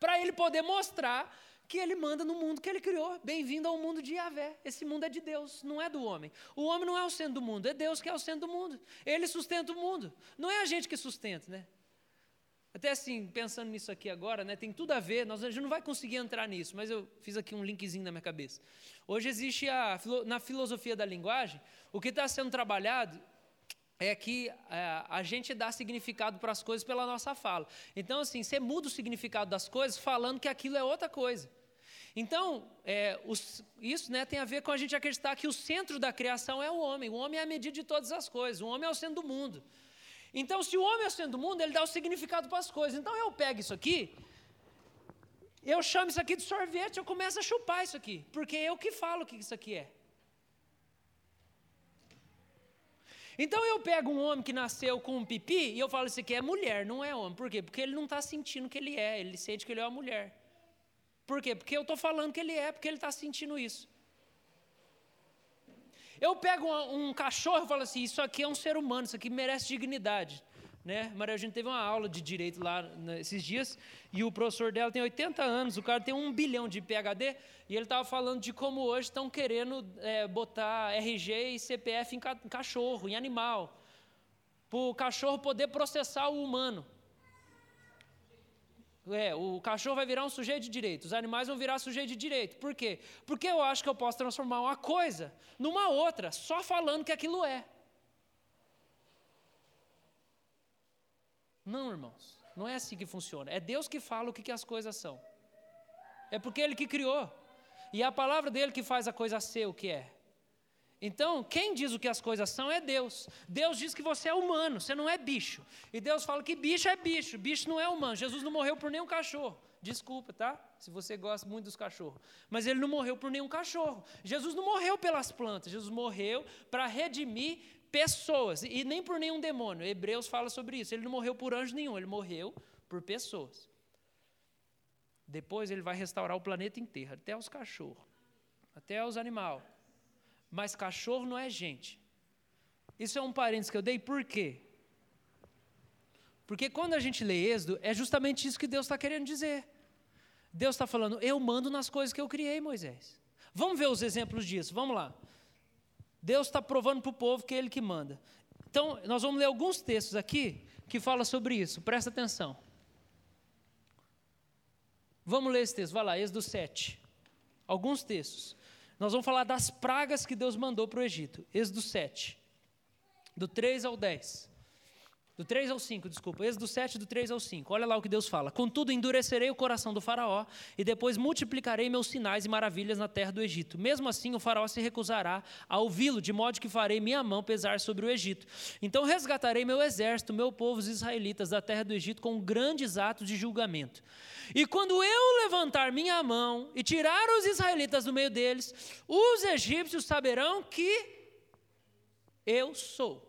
para ele poder mostrar que ele manda no mundo que ele criou. Bem-vindo ao mundo de Yahvé. Esse mundo é de Deus, não é do homem. O homem não é o centro do mundo, é Deus que é o centro do mundo. Ele sustenta o mundo. Não é a gente que sustenta, né? Até assim, pensando nisso aqui agora, né, tem tudo a ver, nós, a gente não vai conseguir entrar nisso, mas eu fiz aqui um linkzinho na minha cabeça. Hoje existe, a, na filosofia da linguagem, o que está sendo trabalhado é que é, a gente dá significado para as coisas pela nossa fala. Então, assim, você muda o significado das coisas falando que aquilo é outra coisa. Então, é, os, isso né, tem a ver com a gente acreditar que o centro da criação é o homem. O homem é a medida de todas as coisas. O homem é o centro do mundo. Então, se o homem é o centro do mundo, ele dá o significado para as coisas. Então, eu pego isso aqui, eu chamo isso aqui de sorvete, eu começo a chupar isso aqui, porque eu que falo o que isso aqui é. Então eu pego um homem que nasceu com um pipi e eu falo isso aqui é mulher, não é homem. Por quê? Porque ele não está sentindo que ele é, ele sente que ele é uma mulher. Por quê? Porque eu estou falando que ele é, porque ele está sentindo isso. Eu pego um, um cachorro e falo assim: isso aqui é um ser humano, isso aqui merece dignidade. Né? Maria, a gente teve uma aula de direito lá nesses dias e o professor dela tem 80 anos, o cara tem um bilhão de PhD e ele estava falando de como hoje estão querendo é, botar RG e CPF em, ca em cachorro, em animal, para o cachorro poder processar o humano. É, o cachorro vai virar um sujeito de direito, os animais vão virar sujeito de direito. Por quê? Porque eu acho que eu posso transformar uma coisa numa outra, só falando que aquilo é. Não, irmãos, não é assim que funciona. É Deus que fala o que, que as coisas são. É porque Ele que criou. E é a palavra dele que faz a coisa ser o que é. Então, quem diz o que as coisas são é Deus. Deus diz que você é humano, você não é bicho. E Deus fala que bicho é bicho, bicho não é humano. Jesus não morreu por nenhum cachorro. Desculpa, tá? Se você gosta muito dos cachorros. Mas ele não morreu por nenhum cachorro. Jesus não morreu pelas plantas, Jesus morreu para redimir pessoas e nem por nenhum demônio. Hebreus fala sobre isso. Ele não morreu por anjo nenhum, ele morreu por pessoas. Depois ele vai restaurar o planeta inteiro, até os cachorros, até os animais. Mas cachorro não é gente. Isso é um parênteses que eu dei, por quê? Porque quando a gente lê Êxodo, é justamente isso que Deus está querendo dizer. Deus está falando, eu mando nas coisas que eu criei, Moisés. Vamos ver os exemplos disso, vamos lá. Deus está provando para o povo que é Ele que manda. Então, nós vamos ler alguns textos aqui que falam sobre isso, presta atenção. Vamos ler esse texto, vai lá, Êxodo 7. Alguns textos. Nós vamos falar das pragas que Deus mandou para o Egito. Êxodo 7, do 3 ao 10. Do 3 ao 5, desculpa. Êxodo 7, do 3 ao 5. Olha lá o que Deus fala. Contudo, endurecerei o coração do faraó e depois multiplicarei meus sinais e maravilhas na terra do Egito. Mesmo assim, o faraó se recusará a ouvi-lo, de modo que farei minha mão pesar sobre o Egito. Então resgatarei meu exército, meu povo, os israelitas da terra do Egito com grandes atos de julgamento. E quando eu levantar minha mão e tirar os israelitas do meio deles, os egípcios saberão que eu sou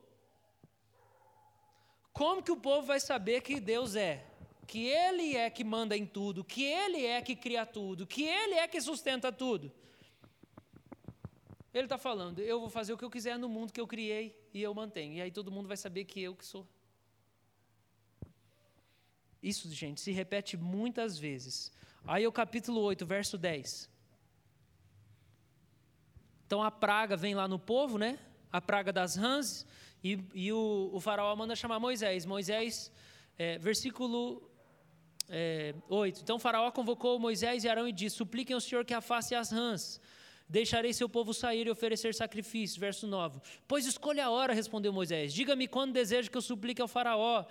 como que o povo vai saber que Deus é? Que Ele é que manda em tudo, que Ele é que cria tudo, que Ele é que sustenta tudo. Ele está falando, eu vou fazer o que eu quiser no mundo que eu criei e eu mantenho. E aí todo mundo vai saber que eu que sou. Isso, gente, se repete muitas vezes. Aí o capítulo 8, verso 10. Então a praga vem lá no povo, né? A praga das rãs. E, e o, o, faraó manda chamar Moisés. Moisés, é, versículo é, 8. Então o faraó convocou Moisés e Arão e disse: Supliquem ao Senhor que afaste as rãs. Deixarei seu povo sair e oferecer sacrifício. Verso 9. Pois escolha a hora, respondeu Moisés. Diga-me quando deseja que eu suplique ao faraó.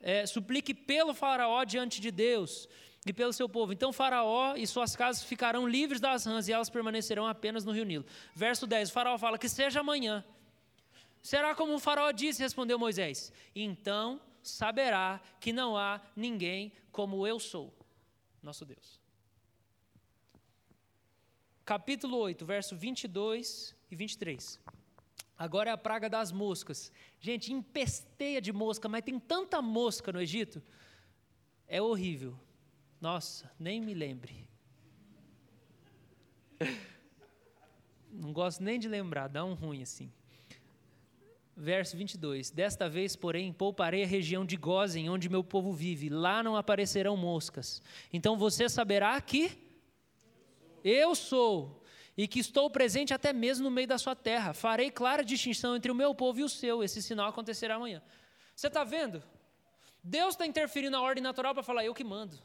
É, suplique pelo faraó diante de Deus e pelo seu povo. Então Faraó e suas casas ficarão livres das rãs e elas permanecerão apenas no rio Nilo. Verso 10: o Faraó fala que seja amanhã. Será como o faraó disse, respondeu Moisés. Então saberá que não há ninguém como eu sou, nosso Deus. Capítulo 8, verso 22 e 23. Agora é a praga das moscas. Gente, empesteia de mosca, mas tem tanta mosca no Egito. É horrível. Nossa, nem me lembre. Não gosto nem de lembrar, dá um ruim assim. Verso 22: Desta vez, porém, pouparei a região de Gozen, onde meu povo vive, lá não aparecerão moscas. Então você saberá que eu sou, e que estou presente até mesmo no meio da sua terra. Farei clara distinção entre o meu povo e o seu. Esse sinal acontecerá amanhã. Você está vendo? Deus está interferindo na ordem natural para falar: eu que mando.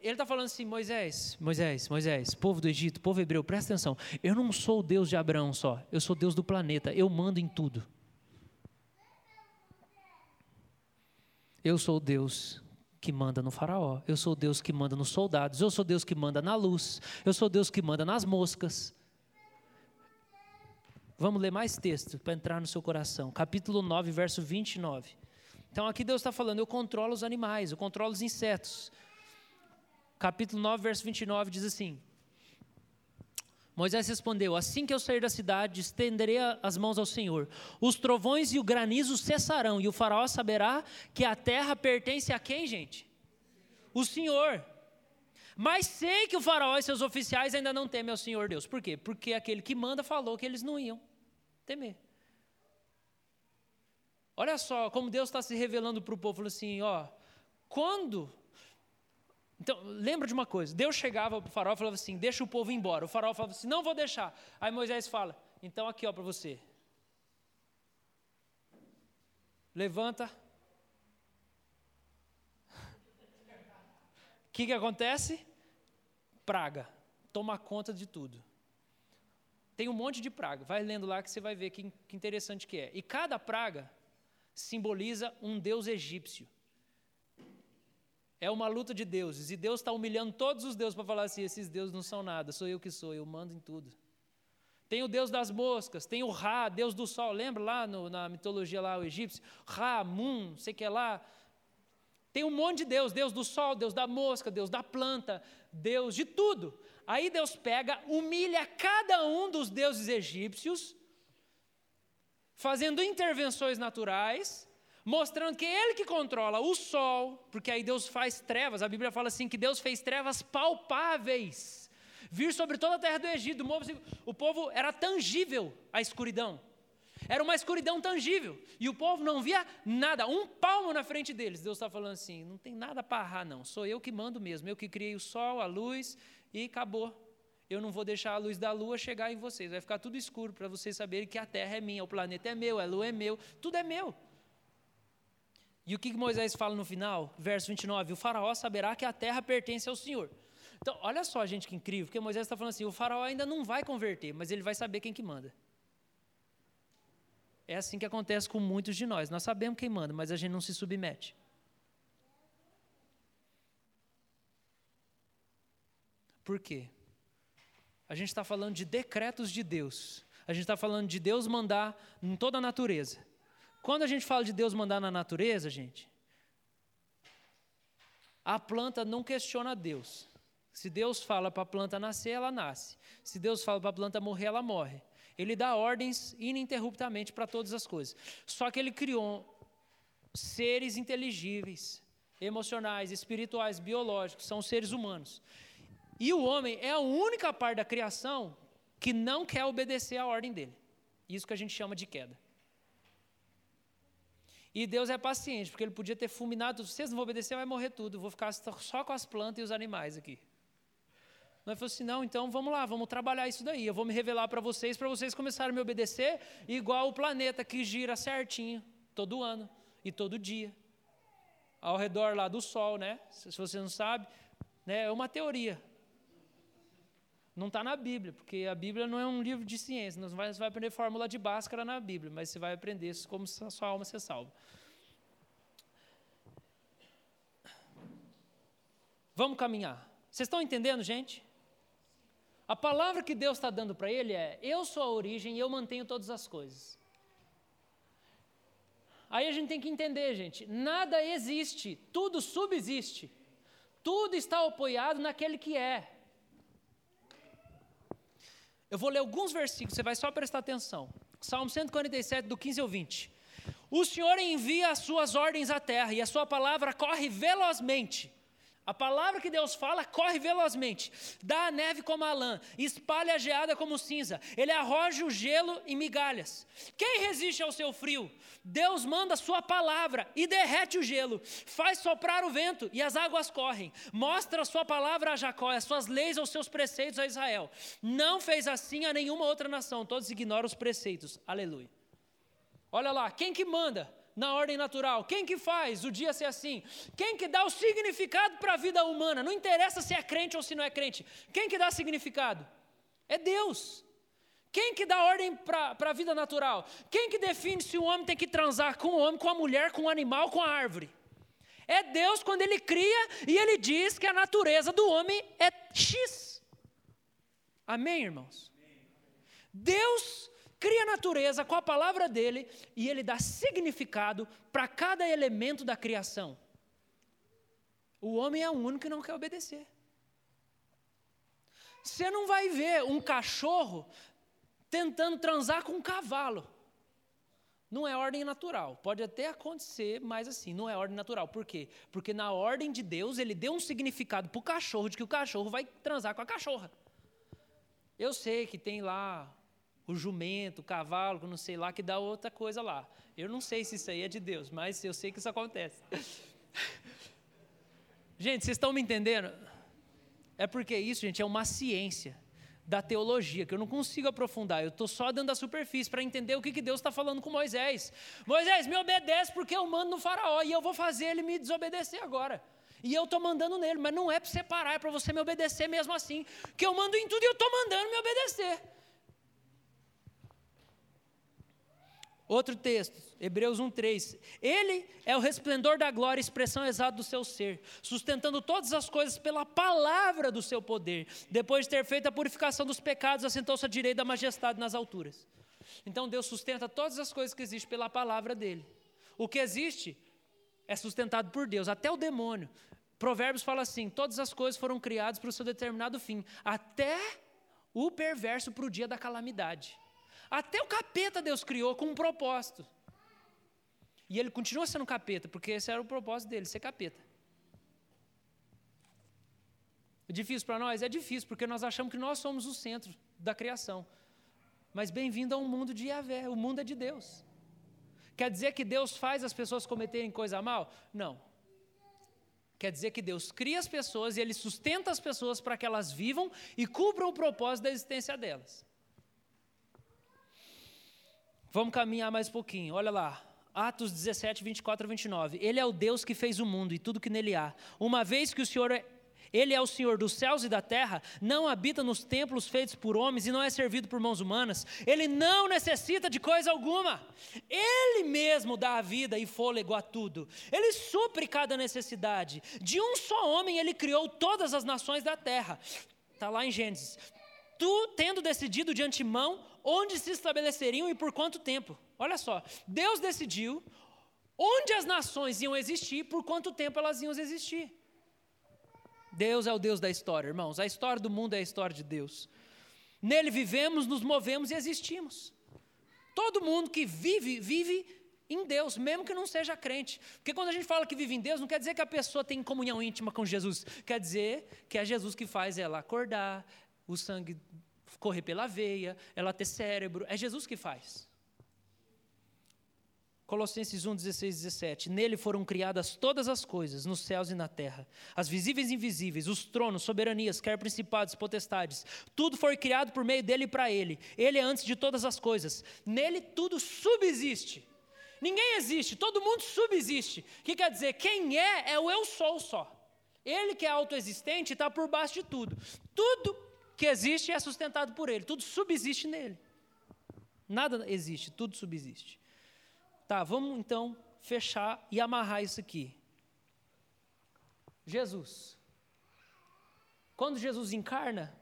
Ele está falando assim, Moisés, Moisés, Moisés, povo do Egito, povo hebreu, presta atenção. Eu não sou o Deus de Abraão só, eu sou Deus do planeta, eu mando em tudo. Eu sou o Deus que manda no faraó, eu sou o Deus que manda nos soldados, eu sou Deus que manda na luz, eu sou Deus que manda nas moscas. Vamos ler mais texto para entrar no seu coração. Capítulo 9, verso 29. Então aqui Deus está falando, eu controlo os animais, eu controlo os insetos capítulo 9, verso 29 diz assim: Moisés respondeu: Assim que eu sair da cidade, estenderei as mãos ao Senhor. Os trovões e o granizo cessarão, e o faraó saberá que a terra pertence a quem, gente? O Senhor. Mas sei que o faraó e seus oficiais ainda não temem ao Senhor Deus. Por quê? Porque aquele que manda falou que eles não iam temer. Olha só como Deus está se revelando para o povo, assim: ó, quando então, lembra de uma coisa: Deus chegava para o faraó e falava assim: deixa o povo embora. O faraó falava assim: não vou deixar. Aí Moisés fala: então aqui ó para você. Levanta. O [LAUGHS] que, que acontece? Praga. Toma conta de tudo. Tem um monte de praga. Vai lendo lá que você vai ver que, que interessante que é. E cada praga simboliza um deus egípcio. É uma luta de deuses. E Deus está humilhando todos os deuses para falar assim: esses deuses não são nada, sou eu que sou, eu mando em tudo. Tem o Deus das moscas, tem o Ra, Deus do sol. Lembra lá no, na mitologia lá o egípcio? Ra, Mun, sei que é lá. Tem um monte de Deus, Deus do sol, Deus da mosca, Deus da planta, Deus de tudo. Aí Deus pega, humilha cada um dos deuses egípcios, fazendo intervenções naturais mostrando que é Ele que controla o sol, porque aí Deus faz trevas. A Bíblia fala assim que Deus fez trevas palpáveis vir sobre toda a terra do Egito. O povo era tangível a escuridão. Era uma escuridão tangível. E o povo não via nada, um palmo na frente deles. Deus está falando assim: não tem nada para arrar, não. Sou eu que mando mesmo. Eu que criei o sol, a luz e acabou. Eu não vou deixar a luz da lua chegar em vocês. Vai ficar tudo escuro para vocês saberem que a terra é minha, o planeta é meu, a lua é meu, tudo é meu. E o que Moisés fala no final? Verso 29: O faraó saberá que a terra pertence ao Senhor. Então, olha só, gente, que incrível, porque Moisés está falando assim: o faraó ainda não vai converter, mas ele vai saber quem que manda. É assim que acontece com muitos de nós. Nós sabemos quem manda, mas a gente não se submete. Por quê? A gente está falando de decretos de Deus. A gente está falando de Deus mandar em toda a natureza. Quando a gente fala de Deus mandar na natureza, gente, a planta não questiona Deus. Se Deus fala para a planta nascer, ela nasce. Se Deus fala para a planta morrer, ela morre. Ele dá ordens ininterruptamente para todas as coisas. Só que ele criou seres inteligíveis, emocionais, espirituais, biológicos, são seres humanos. E o homem é a única parte da criação que não quer obedecer à ordem dele. Isso que a gente chama de queda. E Deus é paciente, porque ele podia ter fulminado, vocês não vão obedecer, vai morrer tudo, vou ficar só com as plantas e os animais aqui. Nós falamos assim: não, então vamos lá, vamos trabalhar isso daí. Eu vou me revelar para vocês, para vocês começarem a me obedecer, igual o planeta que gira certinho, todo ano e todo dia, ao redor lá do Sol, né? Se você não sabe, né? é uma teoria. Não está na Bíblia, porque a Bíblia não é um livro de ciência. Não vai, você vai aprender fórmula de Bhaskara na Bíblia, mas você vai aprender como a sua alma ser salva. Vamos caminhar. Vocês estão entendendo, gente? A palavra que Deus está dando para ele é: Eu sou a origem e eu mantenho todas as coisas. Aí a gente tem que entender, gente: nada existe, tudo subsiste, tudo está apoiado naquele que é. Eu vou ler alguns versículos, você vai só prestar atenção. Salmo 147, do 15 ao 20. O Senhor envia as suas ordens à terra e a sua palavra corre velozmente. A palavra que Deus fala corre velozmente, dá a neve como a lã, espalha a geada como cinza, ele arroja o gelo em migalhas. Quem resiste ao seu frio? Deus manda a sua palavra e derrete o gelo, faz soprar o vento e as águas correm, mostra a sua palavra a Jacó, as suas leis aos seus preceitos a Israel. Não fez assim a nenhuma outra nação, todos ignoram os preceitos. Aleluia. Olha lá, quem que manda? Na ordem natural. Quem que faz o dia ser assim? Quem que dá o significado para a vida humana? Não interessa se é crente ou se não é crente. Quem que dá significado? É Deus. Quem que dá ordem para a vida natural? Quem que define se o homem tem que transar com o homem, com a mulher, com o animal, com a árvore? É Deus quando ele cria e ele diz que a natureza do homem é X. Amém, irmãos? Deus cria a natureza com a palavra dele e ele dá significado para cada elemento da criação. O homem é o único que não quer obedecer. Você não vai ver um cachorro tentando transar com um cavalo. Não é ordem natural. Pode até acontecer, mas assim, não é ordem natural. Por quê? Porque na ordem de Deus, ele deu um significado para o cachorro de que o cachorro vai transar com a cachorra. Eu sei que tem lá o jumento, o cavalo, não sei lá, que dá outra coisa lá. Eu não sei se isso aí é de Deus, mas eu sei que isso acontece. [LAUGHS] gente, vocês estão me entendendo? É porque isso, gente, é uma ciência da teologia, que eu não consigo aprofundar, eu estou só dando a superfície para entender o que, que Deus está falando com Moisés. Moisés, me obedece porque eu mando no faraó e eu vou fazer ele me desobedecer agora. E eu estou mandando nele, mas não é para você parar, é para você me obedecer mesmo assim. Que eu mando em tudo e eu estou mandando me obedecer. Outro texto, Hebreus 1:3. Ele é o resplendor da glória, expressão exata do seu ser, sustentando todas as coisas pela palavra do seu poder. Depois de ter feito a purificação dos pecados, assentou-se à direita da majestade nas alturas. Então Deus sustenta todas as coisas que existem pela palavra dele. O que existe é sustentado por Deus, até o demônio. Provérbios fala assim: todas as coisas foram criadas para o seu determinado fim, até o perverso para o dia da calamidade. Até o capeta Deus criou com um propósito. E ele continua sendo capeta, porque esse era o propósito dele, ser capeta. É difícil para nós? É difícil, porque nós achamos que nós somos o centro da criação. Mas bem-vindo a um mundo de Yahvé, o mundo é de Deus. Quer dizer que Deus faz as pessoas cometerem coisa mal? Não. Quer dizer que Deus cria as pessoas e Ele sustenta as pessoas para que elas vivam e cumpram o propósito da existência delas. Vamos caminhar mais um pouquinho, olha lá. Atos 17, 24 a 29. Ele é o Deus que fez o mundo e tudo que nele há. Uma vez que o Senhor é ele é o Senhor dos céus e da terra, não habita nos templos feitos por homens e não é servido por mãos humanas. Ele não necessita de coisa alguma. Ele mesmo dá a vida e fôlego a tudo. Ele supre cada necessidade. De um só homem ele criou todas as nações da terra. Está lá em Gênesis. Tu, tendo decidido de antemão onde se estabeleceriam e por quanto tempo. Olha só, Deus decidiu onde as nações iam existir, por quanto tempo elas iam existir. Deus é o Deus da história, irmãos. A história do mundo é a história de Deus. Nele vivemos, nos movemos e existimos. Todo mundo que vive, vive em Deus, mesmo que não seja crente. Porque quando a gente fala que vive em Deus, não quer dizer que a pessoa tem comunhão íntima com Jesus. Quer dizer que é Jesus que faz ela acordar, o sangue correr pela veia, ela ter cérebro. É Jesus que faz. Colossenses 1, 16, 17. Nele foram criadas todas as coisas, nos céus e na terra, as visíveis e invisíveis, os tronos, soberanias, quer principados, potestades. Tudo foi criado por meio dele e para ele. Ele é antes de todas as coisas. Nele tudo subsiste. Ninguém existe, todo mundo subsiste. O que quer dizer? Quem é, é o eu sou só. Ele que é autoexistente está por baixo de tudo. Tudo que existe é sustentado por ele, tudo subsiste nele. Nada existe, tudo subsiste. Tá, vamos então fechar e amarrar isso aqui. Jesus. Quando Jesus encarna,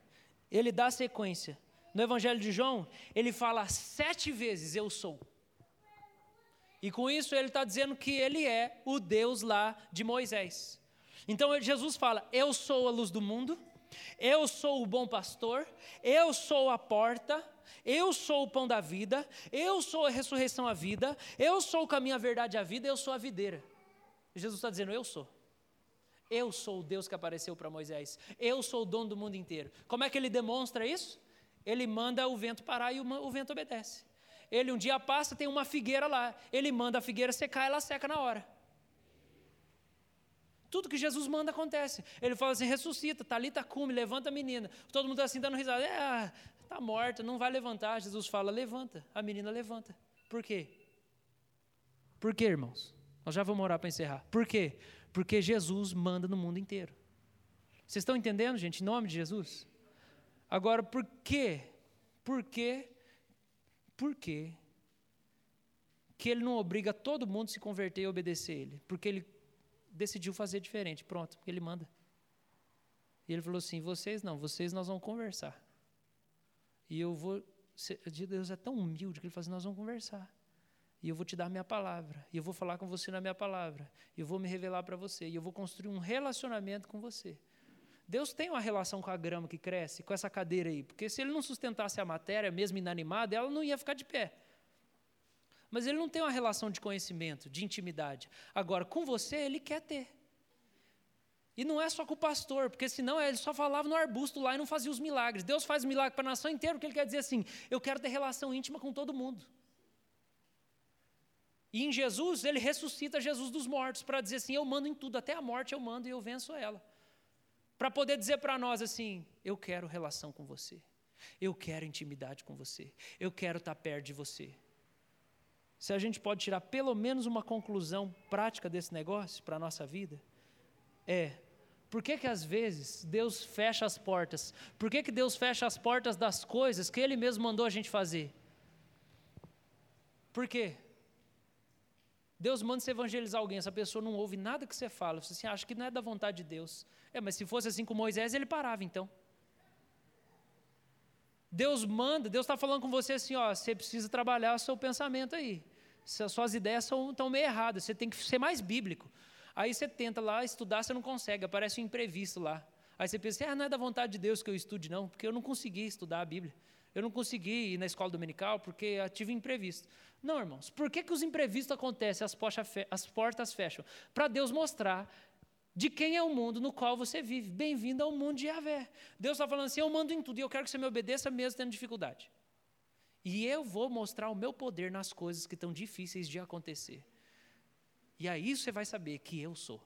ele dá sequência. No Evangelho de João, ele fala sete vezes: Eu sou. E com isso ele está dizendo que ele é o Deus lá de Moisés. Então Jesus fala: Eu sou a luz do mundo, eu sou o bom pastor, eu sou a porta, eu sou o pão da vida, eu sou a ressurreição à vida, eu sou o caminho, a verdade a vida, eu sou a videira. Jesus está dizendo: Eu sou. Eu sou o Deus que apareceu para Moisés. Eu sou o dono do mundo inteiro. Como é que ele demonstra isso? Ele manda o vento parar e o vento obedece. Ele um dia passa, tem uma figueira lá. Ele manda a figueira secar, ela seca na hora. Tudo que Jesus manda acontece. Ele fala assim: ressuscita, talita cume, levanta a menina. Todo mundo está assim dando risada. É, Está morta, não vai levantar. Jesus fala: levanta. A menina levanta. Por quê? Por quê, irmãos? Nós já vamos orar para encerrar. Por quê? Porque Jesus manda no mundo inteiro. Vocês estão entendendo, gente, em nome de Jesus? Agora, por quê? Por quê? Por quê? Que ele não obriga todo mundo a se converter e obedecer ele? Porque ele decidiu fazer diferente. Pronto, ele manda. E ele falou assim: vocês não, vocês nós vamos conversar. E eu vou. Deus é tão humilde que ele fala assim: nós vamos conversar. E eu vou te dar minha palavra. E eu vou falar com você na minha palavra. E eu vou me revelar para você. E eu vou construir um relacionamento com você. Deus tem uma relação com a grama que cresce, com essa cadeira aí. Porque se ele não sustentasse a matéria, mesmo inanimada, ela não ia ficar de pé. Mas ele não tem uma relação de conhecimento, de intimidade. Agora, com você, ele quer ter. E não é só com o pastor, porque senão ele só falava no arbusto lá e não fazia os milagres. Deus faz milagre para a nação inteira, porque ele quer dizer assim: eu quero ter relação íntima com todo mundo. E em Jesus, ele ressuscita Jesus dos mortos para dizer assim: eu mando em tudo, até a morte eu mando e eu venço ela. Para poder dizer para nós assim: eu quero relação com você, eu quero intimidade com você, eu quero estar perto de você. Se a gente pode tirar pelo menos uma conclusão prática desse negócio para a nossa vida, é por que, que às vezes Deus fecha as portas? Por que, que Deus fecha as portas das coisas que Ele mesmo mandou a gente fazer? Por quê? Deus manda você evangelizar alguém, essa pessoa não ouve nada que você fala, você assim, acha que não é da vontade de Deus. É, mas se fosse assim com Moisés, ele parava então. Deus manda, Deus está falando com você assim, ó, você precisa trabalhar o seu pensamento aí. Suas ideias são, estão meio erradas, você tem que ser mais bíblico. Aí você tenta lá estudar, você não consegue, aparece um imprevisto lá. Aí você pensa, ah, não é da vontade de Deus que eu estude, não, porque eu não consegui estudar a Bíblia. Eu não consegui ir na escola dominical porque tive imprevisto. Não, irmãos. Por que, que os imprevistos acontecem? As portas fecham. Para Deus mostrar de quem é o mundo no qual você vive. Bem-vindo ao mundo de Yahvé. Deus está falando assim: eu mando em tudo e eu quero que você me obedeça mesmo tendo dificuldade. E eu vou mostrar o meu poder nas coisas que estão difíceis de acontecer. E aí você vai saber que eu sou.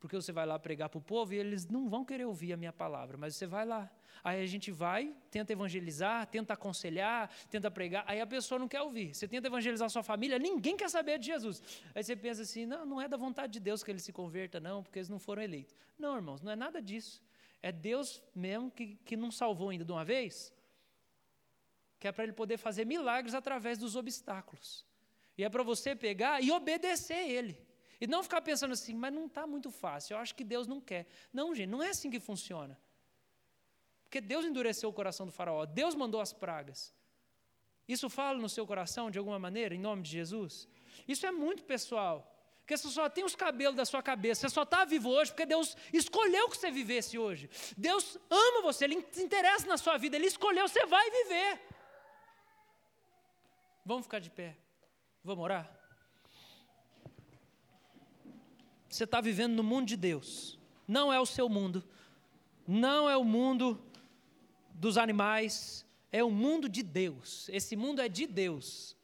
Porque você vai lá pregar para o povo e eles não vão querer ouvir a minha palavra, mas você vai lá. Aí a gente vai, tenta evangelizar, tenta aconselhar, tenta pregar, aí a pessoa não quer ouvir. Você tenta evangelizar sua família, ninguém quer saber de Jesus. Aí você pensa assim: não, não é da vontade de Deus que ele se converta, não, porque eles não foram eleitos. Não, irmãos, não é nada disso. É Deus mesmo que, que não salvou ainda de uma vez, que é para ele poder fazer milagres através dos obstáculos. E é para você pegar e obedecer ele. E não ficar pensando assim, mas não está muito fácil, eu acho que Deus não quer. Não, gente, não é assim que funciona. Porque Deus endureceu o coração do faraó, Deus mandou as pragas. Isso fala no seu coração de alguma maneira, em nome de Jesus? Isso é muito pessoal. Porque você só tem os cabelos da sua cabeça, você só está vivo hoje porque Deus escolheu que você vivesse hoje. Deus ama você, Ele se interessa na sua vida, Ele escolheu, você vai viver. Vamos ficar de pé. Vamos orar? Você está vivendo no mundo de Deus. Não é o seu mundo. Não é o mundo dos animais. É o mundo de Deus. Esse mundo é de Deus.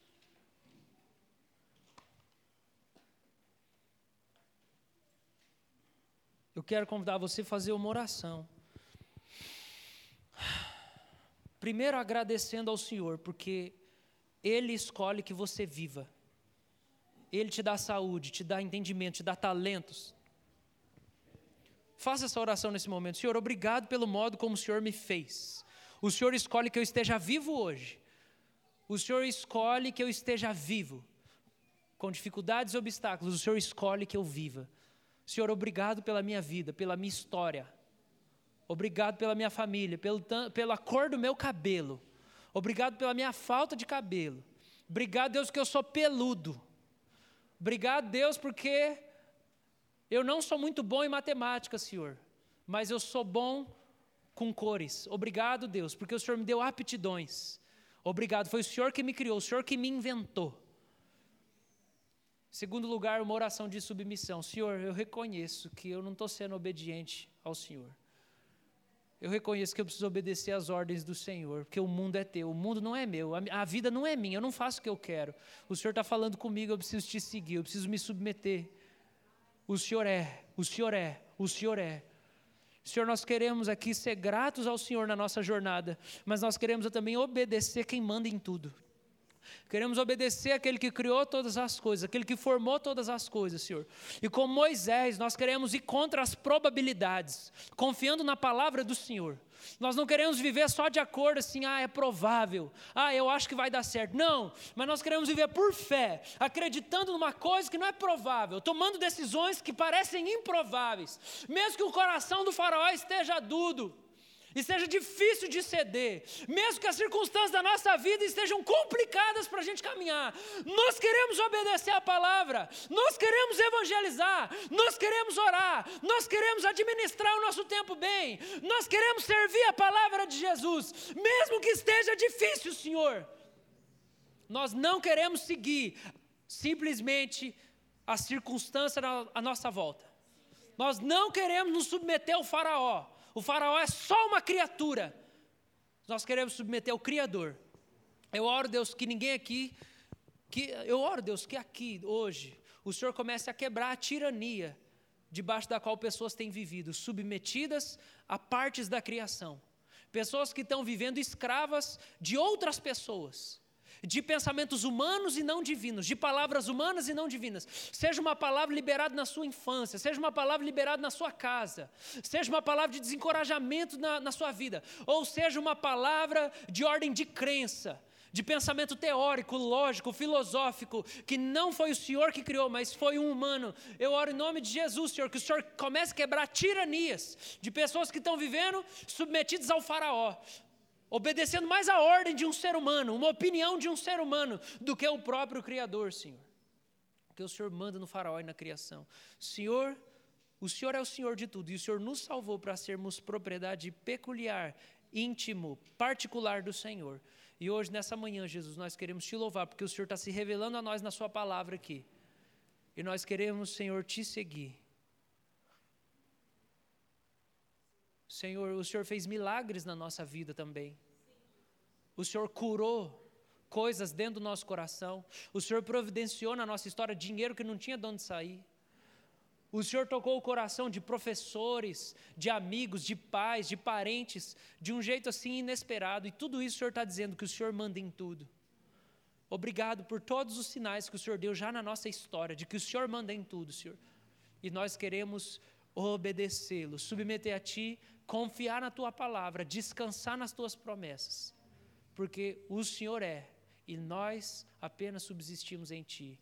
Eu quero convidar você a fazer uma oração. Primeiro agradecendo ao Senhor, porque Ele escolhe que você viva. Ele te dá saúde, te dá entendimento, te dá talentos. Faça essa oração nesse momento. Senhor, obrigado pelo modo como o Senhor me fez. O Senhor escolhe que eu esteja vivo hoje. O Senhor escolhe que eu esteja vivo. Com dificuldades e obstáculos, o Senhor escolhe que eu viva. Senhor, obrigado pela minha vida, pela minha história. Obrigado pela minha família, pelo, pela cor do meu cabelo. Obrigado pela minha falta de cabelo. Obrigado, Deus, que eu sou peludo. Obrigado, Deus, porque eu não sou muito bom em matemática, Senhor, mas eu sou bom com cores. Obrigado, Deus, porque o Senhor me deu aptidões. Obrigado, foi o Senhor que me criou, o Senhor que me inventou. Segundo lugar, uma oração de submissão. Senhor, eu reconheço que eu não estou sendo obediente ao Senhor. Eu reconheço que eu preciso obedecer às ordens do Senhor, porque o mundo é teu, o mundo não é meu, a, vida não é minha, eu não faço o que eu quero. O Senhor está falando comigo, eu preciso te seguir, eu preciso me submeter. O Senhor é, o Senhor é, o Senhor é. Senhor, nós queremos aqui ser gratos ao Senhor na nossa jornada, mas nós queremos também obedecer quem manda em tudo. Queremos obedecer aquele que criou todas as coisas, aquele que formou todas as coisas, Senhor. E com Moisés, nós queremos ir contra as probabilidades, confiando na palavra do Senhor. Nós não queremos viver só de acordo assim, ah, é provável, ah, eu acho que vai dar certo. Não, mas nós queremos viver por fé, acreditando numa coisa que não é provável, tomando decisões que parecem improváveis, mesmo que o coração do faraó esteja duro e seja difícil de ceder, mesmo que as circunstâncias da nossa vida estejam complicadas para a gente caminhar, nós queremos obedecer a palavra, nós queremos evangelizar, nós queremos orar, nós queremos administrar o nosso tempo bem, nós queremos servir a palavra de Jesus, mesmo que esteja difícil, Senhor. Nós não queremos seguir simplesmente a circunstância à nossa volta. Nós não queremos nos submeter ao Faraó. O faraó é só uma criatura. Nós queremos submeter ao Criador. Eu oro, Deus, que ninguém aqui, que eu oro, Deus, que aqui, hoje, o Senhor comece a quebrar a tirania debaixo da qual pessoas têm vivido, submetidas a partes da criação. Pessoas que estão vivendo escravas de outras pessoas de pensamentos humanos e não divinos, de palavras humanas e não divinas. Seja uma palavra liberada na sua infância, seja uma palavra liberada na sua casa, seja uma palavra de desencorajamento na, na sua vida, ou seja uma palavra de ordem de crença, de pensamento teórico, lógico, filosófico, que não foi o Senhor que criou, mas foi um humano. Eu oro em nome de Jesus, Senhor, que o Senhor comece a quebrar tiranias de pessoas que estão vivendo submetidas ao Faraó, obedecendo mais a ordem de um ser humano, uma opinião de um ser humano, do que o próprio Criador, Senhor. Que o Senhor manda no faraó e na criação. Senhor, o Senhor é o Senhor de tudo, e o Senhor nos salvou para sermos propriedade peculiar íntimo, particular do Senhor. E hoje, nessa manhã, Jesus, nós queremos te louvar, porque o Senhor está se revelando a nós na Sua palavra aqui. E nós queremos, Senhor, te seguir. Senhor, o Senhor fez milagres na nossa vida também. O Senhor curou coisas dentro do nosso coração. O Senhor providenciou na nossa história dinheiro que não tinha de onde sair. O Senhor tocou o coração de professores, de amigos, de pais, de parentes, de um jeito assim inesperado. E tudo isso o Senhor está dizendo que o Senhor manda em tudo. Obrigado por todos os sinais que o Senhor deu já na nossa história, de que o Senhor manda em tudo, Senhor. E nós queremos obedecê-lo, submeter a Ti, confiar na Tua palavra, descansar nas Tuas promessas, porque o Senhor é e nós apenas subsistimos em Ti.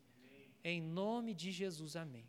Em nome de Jesus, amém.